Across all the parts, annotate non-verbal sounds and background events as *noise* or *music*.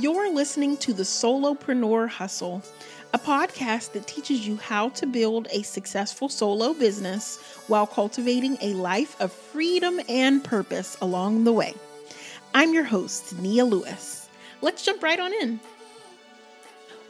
You're listening to the Solopreneur Hustle, a podcast that teaches you how to build a successful solo business while cultivating a life of freedom and purpose along the way. I'm your host, Nia Lewis. Let's jump right on in.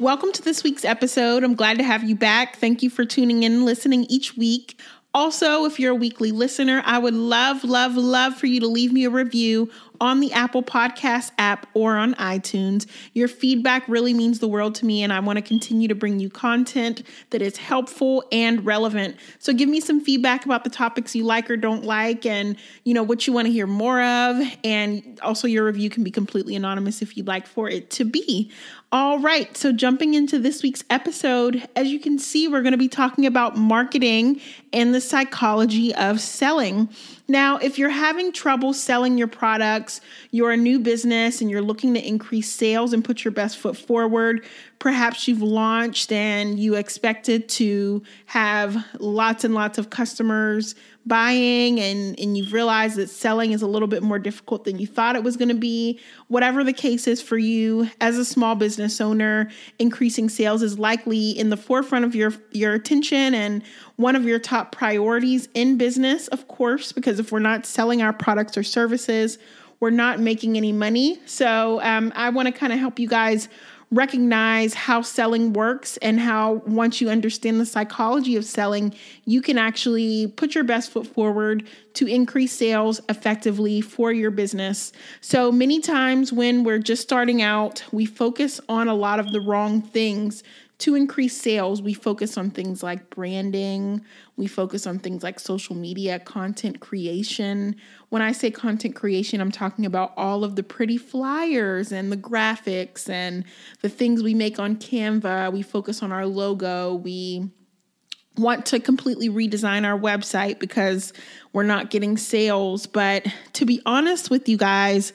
Welcome to this week's episode. I'm glad to have you back. Thank you for tuning in and listening each week. Also, if you're a weekly listener, I would love, love, love for you to leave me a review on the Apple Podcast app or on iTunes. Your feedback really means the world to me, and I want to continue to bring you content that is helpful and relevant. So give me some feedback about the topics you like or don't like, and you know what you want to hear more of. And also, your review can be completely anonymous if you'd like for it to be. All right, so jumping into this week's episode, as you can see, we're going to be talking about marketing and the psychology of selling. Now, if you're having trouble selling your products, you're a new business and you're looking to increase sales and put your best foot forward, perhaps you've launched and you expected to have lots and lots of customers buying and, and you've realized that selling is a little bit more difficult than you thought it was going to be. Whatever the case is for you as a small business owner, increasing sales is likely in the forefront of your, your attention and one of your top priorities in business, of course, because if we're not selling our products or services, we're not making any money. So um, I want to kind of help you guys recognize how selling works and how once you understand the psychology of selling, you can actually put your best foot forward to increase sales effectively for your business. So many times when we're just starting out, we focus on a lot of the wrong things to increase sales, we focus on things like branding, we focus on things like social media, content creation. When I say content creation, I'm talking about all of the pretty flyers and the graphics and the things we make on Canva. We focus on our logo. We want to completely redesign our website because we're not getting sales. But to be honest with you guys,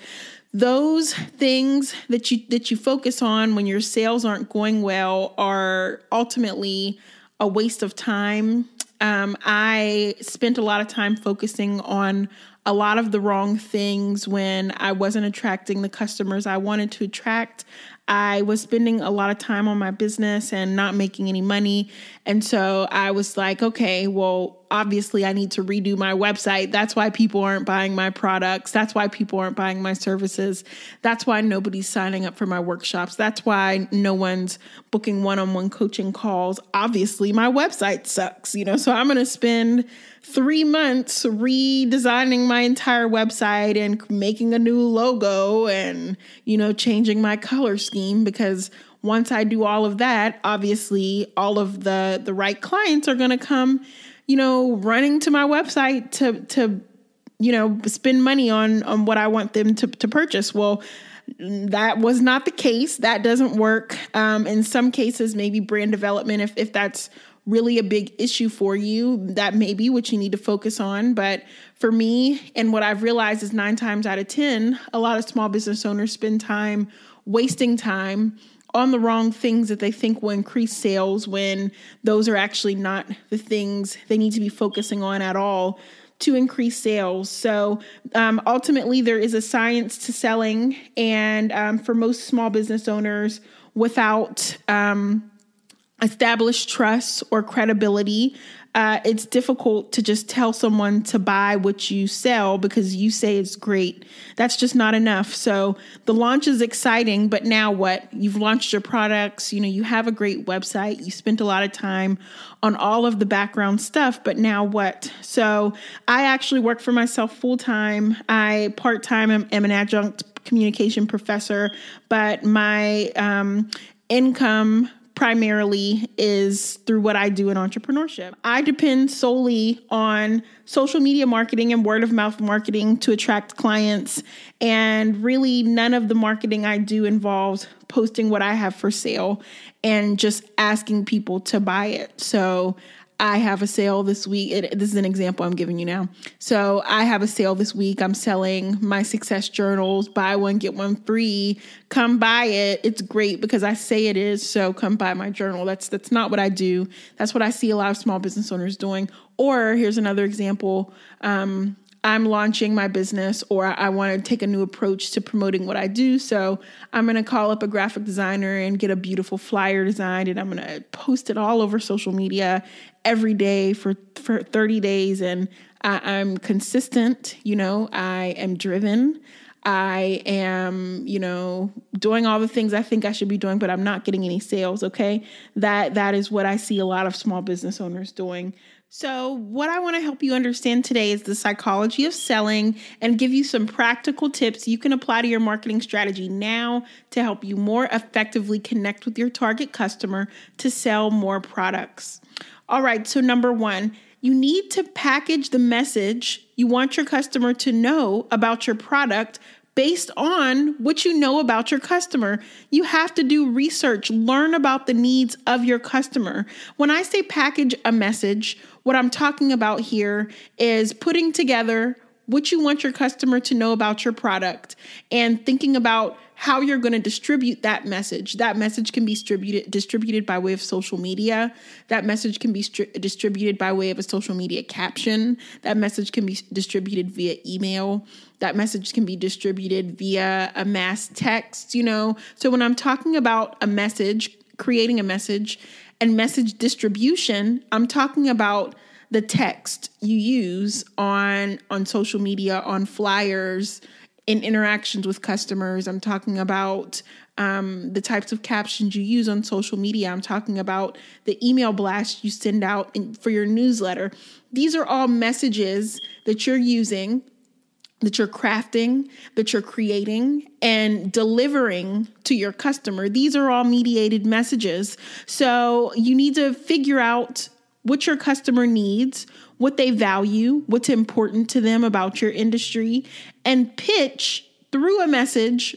those things that you that you focus on when your sales aren't going well are ultimately a waste of time. Um, I spent a lot of time focusing on a lot of the wrong things when I wasn't attracting the customers I wanted to attract. I was spending a lot of time on my business and not making any money. And so I was like, okay, well, obviously I need to redo my website. That's why people aren't buying my products. That's why people aren't buying my services. That's why nobody's signing up for my workshops. That's why no one's booking one on one coaching calls. Obviously, my website sucks, you know, so I'm going to spend three months redesigning my entire website and making a new logo and, you know, changing my color scheme because once I do all of that, obviously all of the the right clients are going to come, you know, running to my website to to you know, spend money on on what I want them to to purchase. Well, that was not the case. That doesn't work. Um, in some cases, maybe brand development, if if that's really a big issue for you, that may be what you need to focus on. But for me, and what I've realized is nine times out of 10, a lot of small business owners spend time wasting time on the wrong things that they think will increase sales when those are actually not the things they need to be focusing on at all to increase sales. So um, ultimately, there is a science to selling, and um, for most small business owners, without um, establish trust or credibility, uh, it's difficult to just tell someone to buy what you sell because you say it's great. That's just not enough. So the launch is exciting, but now what? You've launched your products, you know, you have a great website, you spent a lot of time on all of the background stuff, but now what? So I actually work for myself full time. I part time am, am, an adjunct communication professor, but my um, income primarily is through what I do in entrepreneurship. I depend solely on social media marketing and word of mouth marketing to attract clients. And really, none of the marketing I do involves posting what I have for sale and just asking people to buy it. So I have a sale this week. It, this is an example I'm giving you now. So I have a sale this week. I'm selling my success journals, buy one, get one free. Come buy it. It's great because I say it is. So come buy my journal. That's that's not what I do. That's what I see a lot of small business owners doing. Or here's another example. Um, I'm launching my business or I want to take a new approach to promoting what I do. So I'm going to call up a graphic designer and get a beautiful flyer designed and I'm going to post it all over social media every day for, for 30 days. And I, I'm consistent, you know, I am driven. I am, you know, doing all the things I think I should be doing, but I'm not getting any sales. Okay. That that is what I see a lot of small business owners doing. So, what I want to help you understand today is the psychology of selling and give you some practical tips you can apply to your marketing strategy now to help you more effectively connect with your target customer to sell more products. All right, so number one, you need to package the message you want your customer to know about your product based on what you know about your customer. You have to do research, learn about the needs of your customer. When I say package a message, what I'm talking about here is putting together what you want your customer to know about your product and thinking about how you're going to distribute that message. That message can be distributed distributed by way of social media. That message can be stri- distributed by way of a social media caption. That message can be distributed via email. That message can be distributed via a mass text, you know. So when I'm talking about a message, creating a message and message distribution, I'm talking about the text you use on on social media, on flyers, in interactions with customers. I'm talking about um, the types of captions you use on social media. I'm talking about the email blast you send out in, for your newsletter. These are all messages that you're using, that you're crafting, that you're creating, and delivering to your customer. These are all mediated messages. So you need to figure out what your customer needs, what they value, what's important to them about your industry, and pitch through a message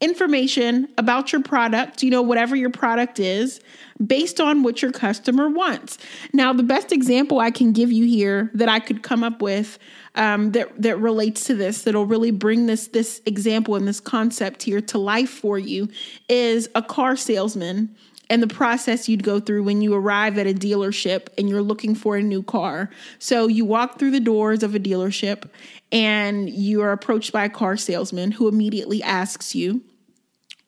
information about your product, you know, whatever your product is, based on what your customer wants. Now, the best example I can give you here that I could come up with um, that that relates to this, that'll really bring this this example and this concept here to life for you, is a car salesman and the process you'd go through when you arrive at a dealership and you're looking for a new car. So you walk through the doors of a dealership and you are approached by a car salesman who immediately asks you,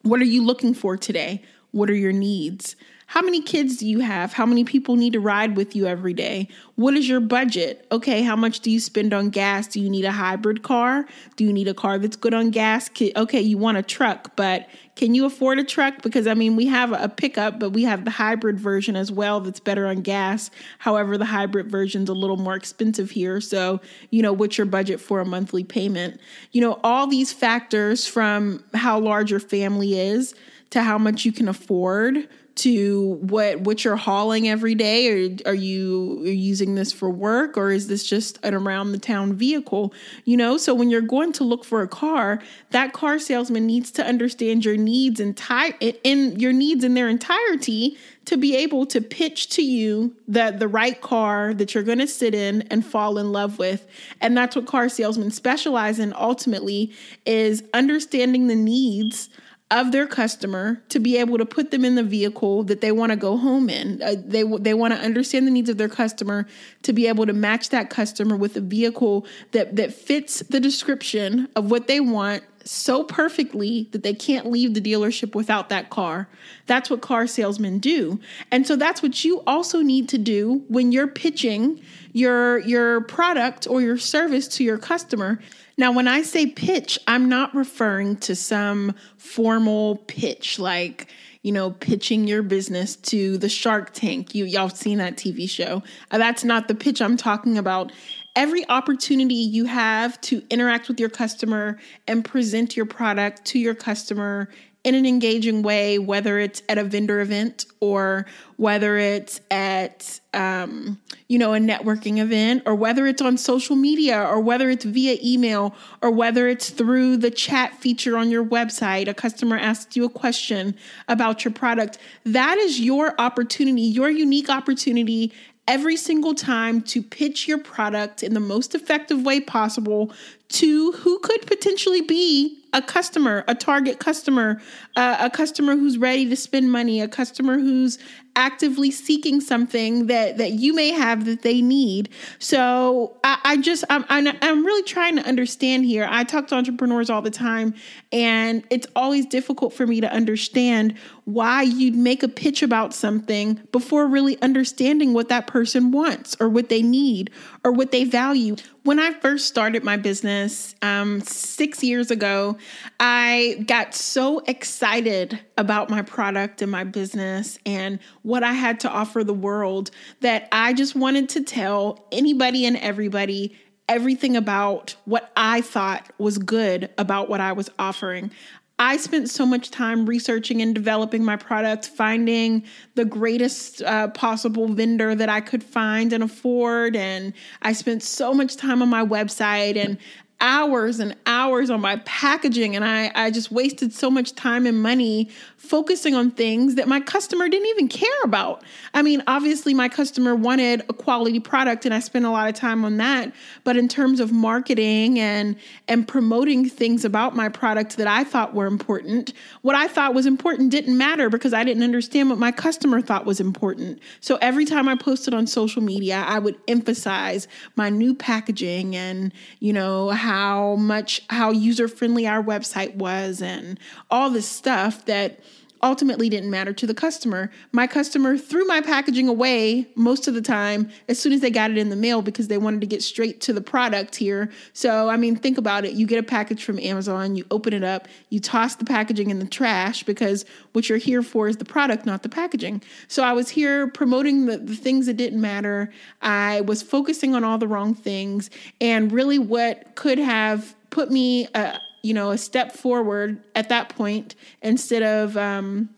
What are you looking for today? What are your needs? How many kids do you have? How many people need to ride with you every day? What is your budget? Okay, how much do you spend on gas? Do you need a hybrid car? Do you need a car that's good on gas? Okay, you want a truck, but can you afford a truck? Because I mean, we have a pickup, but we have the hybrid version as well that's better on gas. However, the hybrid version's a little more expensive here. So, you know, what's your budget for a monthly payment? You know, all these factors from how large your family is to how much you can afford to what what you're hauling every day? Or are you using this for work or is this just an around the town vehicle? You know so when you're going to look for a car that car salesman needs to understand your needs entire in your needs in their entirety to be able to pitch to you the the right car that you're going to sit in and fall in love with. And that's what car salesmen specialize in ultimately is understanding the needs of their customer to be able to put them in the vehicle that they want to go home in. Uh, they they want to understand the needs of their customer to be able to match that customer with a vehicle that that fits the description of what they want so perfectly that they can't leave the dealership without that car. That's what car salesmen do. And so that's what you also need to do when you're pitching your your product or your service to your customer now, when I say pitch, I'm not referring to some formal pitch like, you know, pitching your business to the Shark Tank. You y'all seen that TV show. Uh, that's not the pitch I'm talking about. Every opportunity you have to interact with your customer and present your product to your customer in an engaging way, whether it's at a vendor event or whether it's at, um, you know, a networking event or whether it's on social media or whether it's via email or whether it's through the chat feature on your website. A customer asks you a question about your product. That is your opportunity, your unique opportunity every single time to pitch your product in the most effective way possible to who could potentially be a customer, a target customer, uh, a customer who's ready to spend money, a customer who's actively seeking something that that you may have that they need. So I, I just I'm, I'm I'm really trying to understand here. I talk to entrepreneurs all the time, and it's always difficult for me to understand why you'd make a pitch about something before really understanding what that person wants or what they need or what they value. When I first started my business um, six years ago, I got so excited about my product and my business and what I had to offer the world that I just wanted to tell anybody and everybody everything about what I thought was good about what I was offering. I spent so much time researching and developing my product, finding the greatest uh, possible vendor that I could find and afford. And I spent so much time on my website and hours and hours on my packaging and I, I just wasted so much time and money focusing on things that my customer didn't even care about. I mean, obviously my customer wanted a quality product and I spent a lot of time on that, but in terms of marketing and and promoting things about my product that I thought were important, what I thought was important didn't matter because I didn't understand what my customer thought was important. So every time I posted on social media, I would emphasize my new packaging and, you know, how much how user friendly our website was and all this stuff that ultimately didn't matter to the customer. My customer threw my packaging away most of the time as soon as they got it in the mail because they wanted to get straight to the product here. So, I mean, think about it. You get a package from Amazon, you open it up, you toss the packaging in the trash because what you're here for is the product, not the packaging. So, I was here promoting the, the things that didn't matter. I was focusing on all the wrong things. And really, what could have put me uh, you know, a step forward at that point instead of, um,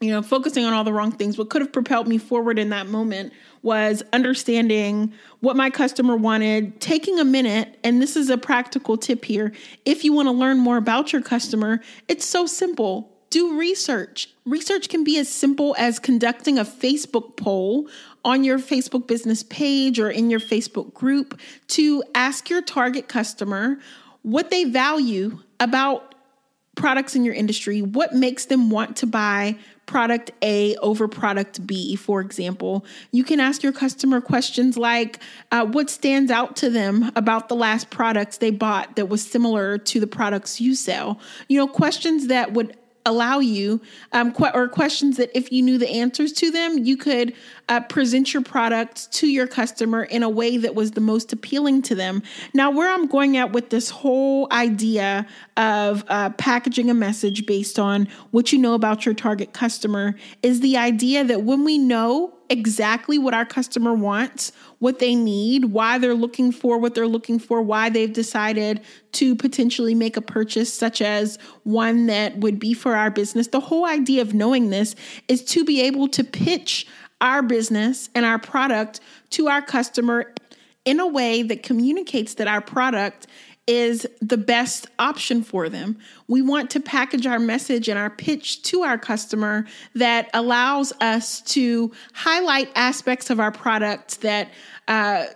you know, focusing on all the wrong things. What could have propelled me forward in that moment was understanding what my customer wanted, taking a minute, and this is a practical tip here. If you want to learn more about your customer, it's so simple. Do research. Research can be as simple as conducting a Facebook poll on your Facebook business page or in your Facebook group to ask your target customer what they value about products in your industry, what makes them want to buy product A over product B, for example. You can ask your customer questions like uh, what stands out to them about the last products they bought that was similar to the products you sell. You know, questions that would allow you, um, or questions that if you knew the answers to them, you could uh, present your product to your customer in a way that was the most appealing to them. Now, where I'm going at with this whole idea of uh, packaging a message based on what you know about your target customer is the idea that when we know exactly what our customer wants, what they need, why they're looking for what they're looking for, why they've decided to potentially make a purchase, such as one that would be for our business. The whole idea of knowing this is to be able to pitch our business and our product to our customer in a way that communicates that our product is the best option for them. We want to package our message and our pitch to our customer that allows us to highlight aspects of our product that uh,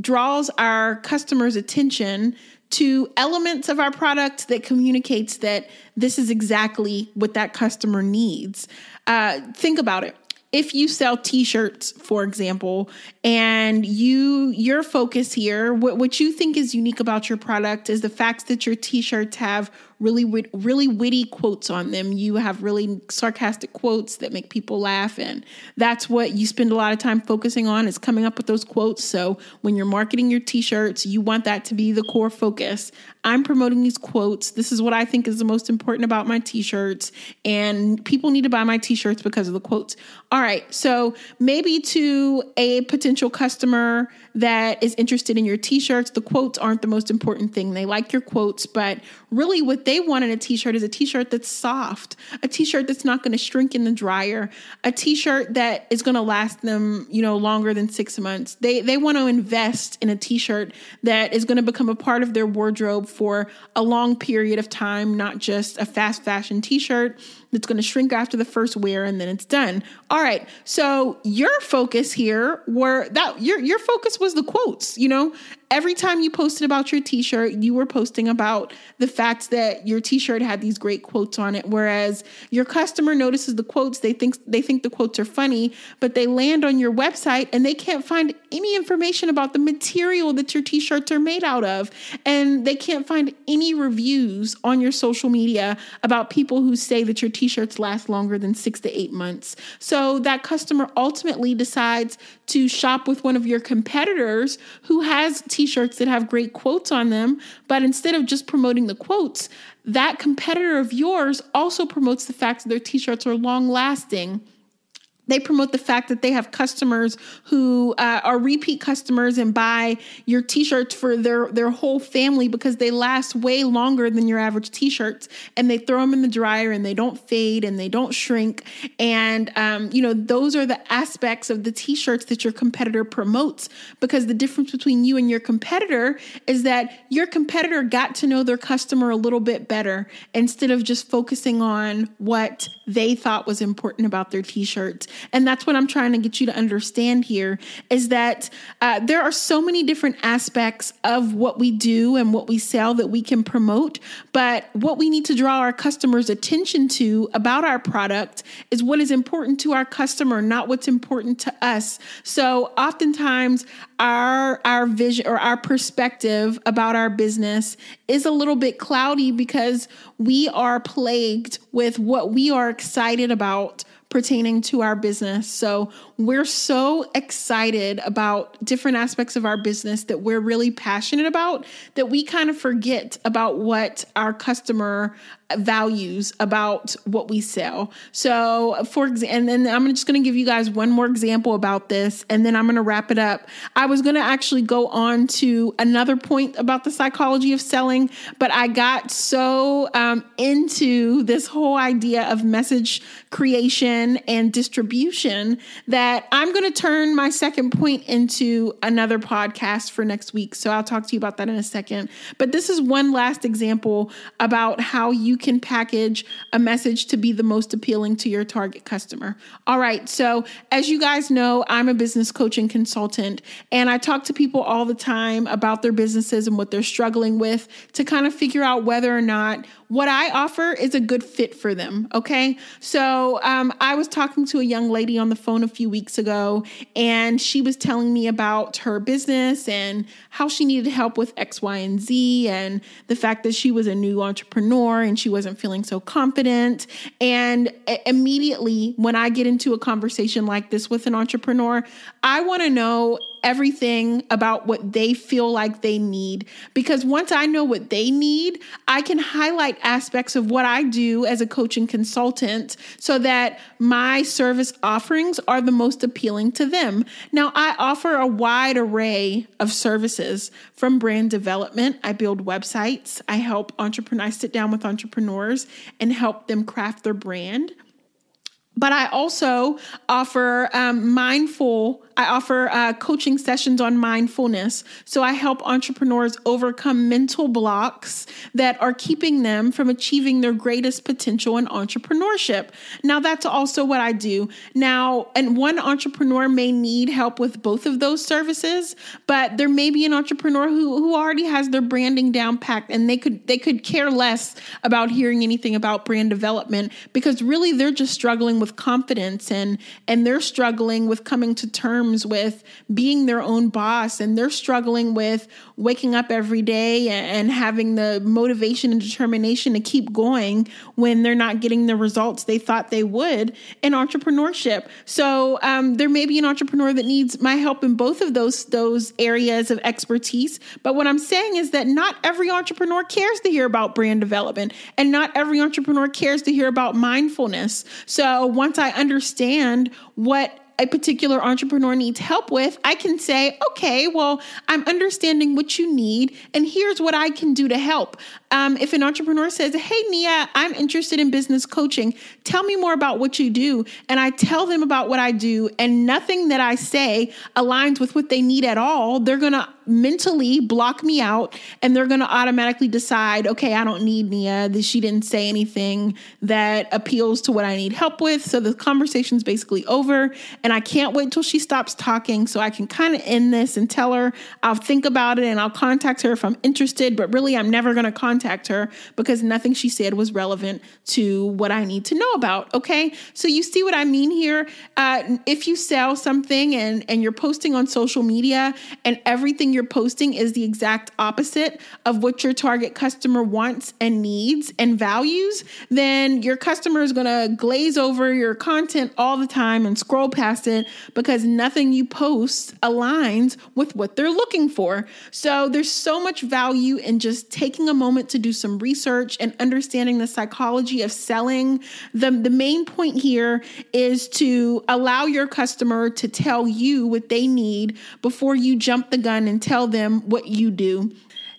draws our customers' attention to elements of our product that communicates that this is exactly what that customer needs. Uh, think about it if you sell t-shirts for example and you your focus here what, what you think is unique about your product is the fact that your t-shirts have really really witty quotes on them. You have really sarcastic quotes that make people laugh and that's what you spend a lot of time focusing on is coming up with those quotes. So when you're marketing your t-shirts, you want that to be the core focus. I'm promoting these quotes. This is what I think is the most important about my t-shirts and people need to buy my t-shirts because of the quotes. All right. So maybe to a potential customer that is interested in your t-shirts, the quotes aren't the most important thing. They like your quotes, but really what they want in a t-shirt is a t-shirt that's soft, a t-shirt that's not going to shrink in the dryer, a t-shirt that is going to last them, you know, longer than 6 months. They they want to invest in a t-shirt that is going to become a part of their wardrobe for a long period of time, not just a fast fashion t-shirt that's going to shrink after the first wear and then it's done. All right. So your focus here were that your your focus was the quotes, you know, every time you posted about your t-shirt, you were posting about the fact that your t-shirt had these great quotes on it whereas your customer notices the quotes, they think they think the quotes are funny, but they land on your website and they can't find any information about the material that your t-shirts are made out of and they can't find any reviews on your social media about people who say that your t-shirts last longer than 6 to 8 months. So that customer ultimately decides to shop with one of your competitors who has t-shirts that have great quotes on them, but instead of just promoting the quotes, that competitor of yours also promotes the fact that their t-shirts are long lasting they promote the fact that they have customers who uh, are repeat customers and buy your t-shirts for their their whole family because they last way longer than your average t-shirts and they throw them in the dryer and they don't fade and they don't shrink. And um, you know those are the aspects of the t-shirts that your competitor promotes because the difference between you and your competitor is that your competitor got to know their customer a little bit better instead of just focusing on what they thought was important about their t-shirts and that's what I'm trying to get you to understand here is that uh, there are so many different aspects of what we do and what we sell that we can promote. But what we need to draw our customers' attention to about our product is what is important to our customer, not what's important to us. So oftentimes, our our vision or our perspective about our business is a little bit cloudy because we are plagued with what we are excited about pertaining to our business. So we're so excited about different aspects of our business that we're really passionate about that we kind of forget about what our customer values about what we sell. So, for example, and then I'm just going to give you guys one more example about this, and then I'm going to wrap it up. I was going to actually go on to another point about the psychology of selling, but I got so um, into this whole idea of message creation and distribution that I'm going to turn my second point into another podcast for next week. So, I'll talk to you about that in a second. But this is one last example about how you can package a message to be the most appealing to your target customer. All right. So, as you guys know, I'm a business coaching consultant and I talk to people all the time about their businesses and what they're struggling with to kind of figure out whether or not what I offer is a good fit for them. Okay. So um, I was talking to a young lady on the phone a few weeks ago, and she was telling me about her business and how she needed help with X, Y, and Z, and the fact that she was a new entrepreneur and she wasn't feeling so confident. And immediately, when I get into a conversation like this with an entrepreneur, I want to know everything about what they feel like they need. Because once I know what they need, I can highlight aspects of what I do as a coaching consultant so that my service offerings are the most appealing to them. Now, I offer a wide array of services from brand development. I build websites, I help entrepreneurs, I sit down with entrepreneurs and help them craft their brand. But I also offer um, mindful I offer uh, coaching sessions on mindfulness. So I help entrepreneurs overcome mental blocks that are keeping them from achieving their greatest potential in entrepreneurship. Now, that's also what I do. Now, and one entrepreneur may need help with both of those services, but there may be an entrepreneur who, who already has their branding down packed and they could they could care less about hearing anything about brand development because really they're just struggling with confidence and and they're struggling with coming to terms terms with being their own boss and they're struggling with waking up every day and having the motivation and determination to keep going when they're not getting the results they thought they would in entrepreneurship. So um, there may be an entrepreneur that needs my help in both of those those areas of expertise. But what I'm saying is that not every entrepreneur cares to hear about brand development, and not every entrepreneur cares to hear about mindfulness. So once I understand what a particular entrepreneur needs help with, I can say, okay, well, I'm understanding what you need, and here's what I can do to help. Um, if an entrepreneur says, hey, Nia, I'm interested in business coaching, tell me more about what you do, and I tell them about what I do, and nothing that I say aligns with what they need at all, they're gonna mentally block me out and they're going to automatically decide, okay, I don't need Nia. She didn't say anything that appeals to what I need help with. So the conversation's basically over. And I can't wait till she stops talking so I can kind of end this and tell her I'll think about it and I'll contact her if I'm interested. But really, I'm never going to contact her because nothing she said was relevant to what I need to know about. Okay. So you see what I mean here? Uh, if you sell something and, and you're posting on social media and everything you're posting is the exact opposite of what your target customer wants and needs and values, then your customer is going to glaze over your content all the time and scroll past it because nothing you post aligns with what they're looking for. So there's so much value in just taking a moment to do some research and understanding the psychology of selling. The, the main point here is to allow your customer to tell you what they need before you jump the gun and tell them what you do.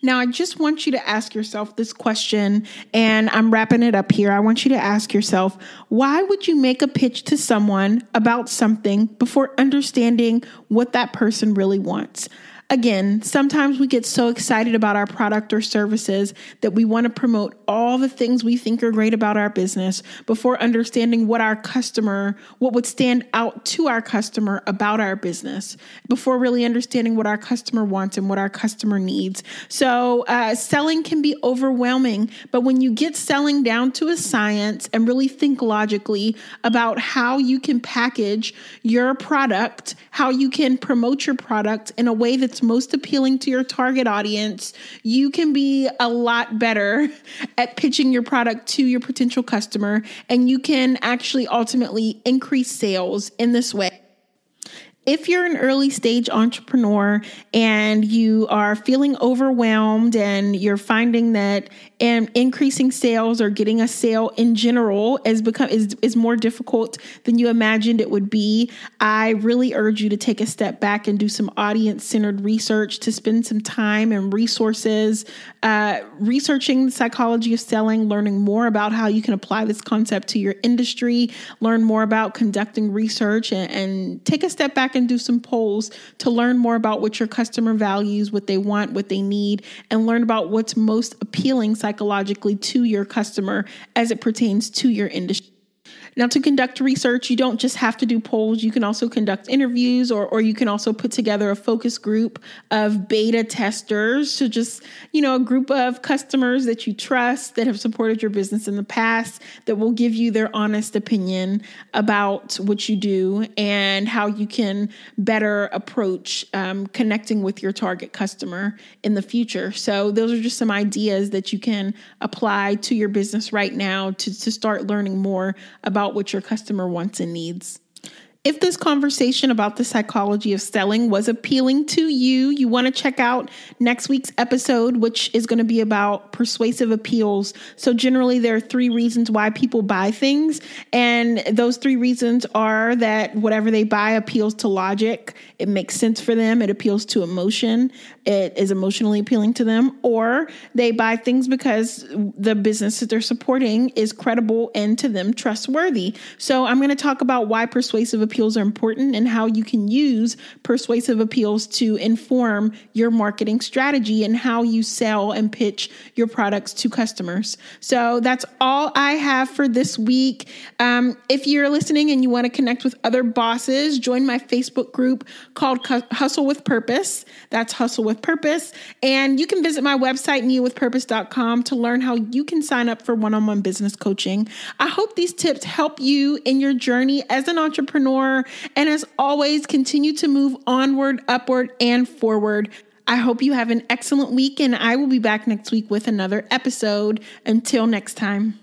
Now, I just want you to ask yourself this question, and I'm wrapping it up here. I want you to ask yourself why would you make a pitch to someone about something before understanding what that person really wants? Again, sometimes we get so excited about our product or services that we want to promote all the things we think are great about our business before understanding what our customer, what would stand out to our customer about our business, before really understanding what our customer wants and what our customer needs. So, uh, selling can be overwhelming, but when you get selling down to a science and really think logically about how you can package your product, how you can promote your product in a way that's most appealing to your target audience, you can be a lot better *laughs* at pitching your product to your potential customer and you can actually ultimately increase sales in this way. If you're an early stage entrepreneur and you are feeling overwhelmed and you're finding that um, increasing sales or getting a sale in general is become is, is more difficult than you imagined it would be, I really urge you to take a step back and do some audience centered research to spend some time and resources uh, researching the psychology of selling, learning more about how you can apply this concept to your industry, learn more about conducting research, and, and take a step back and do some polls to learn more about what your customer values, what they want, what they need, and learn about what's most appealing psychologically to your customer as it pertains to your industry. Now, to conduct research, you don't just have to do polls. You can also conduct interviews, or, or you can also put together a focus group of beta testers. So, just, you know, a group of customers that you trust that have supported your business in the past that will give you their honest opinion about what you do and how you can better approach um, connecting with your target customer in the future. So, those are just some ideas that you can apply to your business right now to, to start learning more about what your customer wants and needs. If this conversation about the psychology of selling was appealing to you, you want to check out next week's episode, which is going to be about persuasive appeals. So, generally, there are three reasons why people buy things. And those three reasons are that whatever they buy appeals to logic, it makes sense for them, it appeals to emotion, it is emotionally appealing to them, or they buy things because the business that they're supporting is credible and to them trustworthy. So, I'm going to talk about why persuasive appeals appeals are important and how you can use persuasive appeals to inform your marketing strategy and how you sell and pitch your products to customers. So that's all I have for this week. Um, if you're listening and you want to connect with other bosses, join my Facebook group called Hustle with Purpose. That's Hustle with Purpose. And you can visit my website, niawithpurpose.com, to learn how you can sign up for one on one business coaching. I hope these tips help you in your journey as an entrepreneur more. And as always, continue to move onward, upward, and forward. I hope you have an excellent week, and I will be back next week with another episode. Until next time.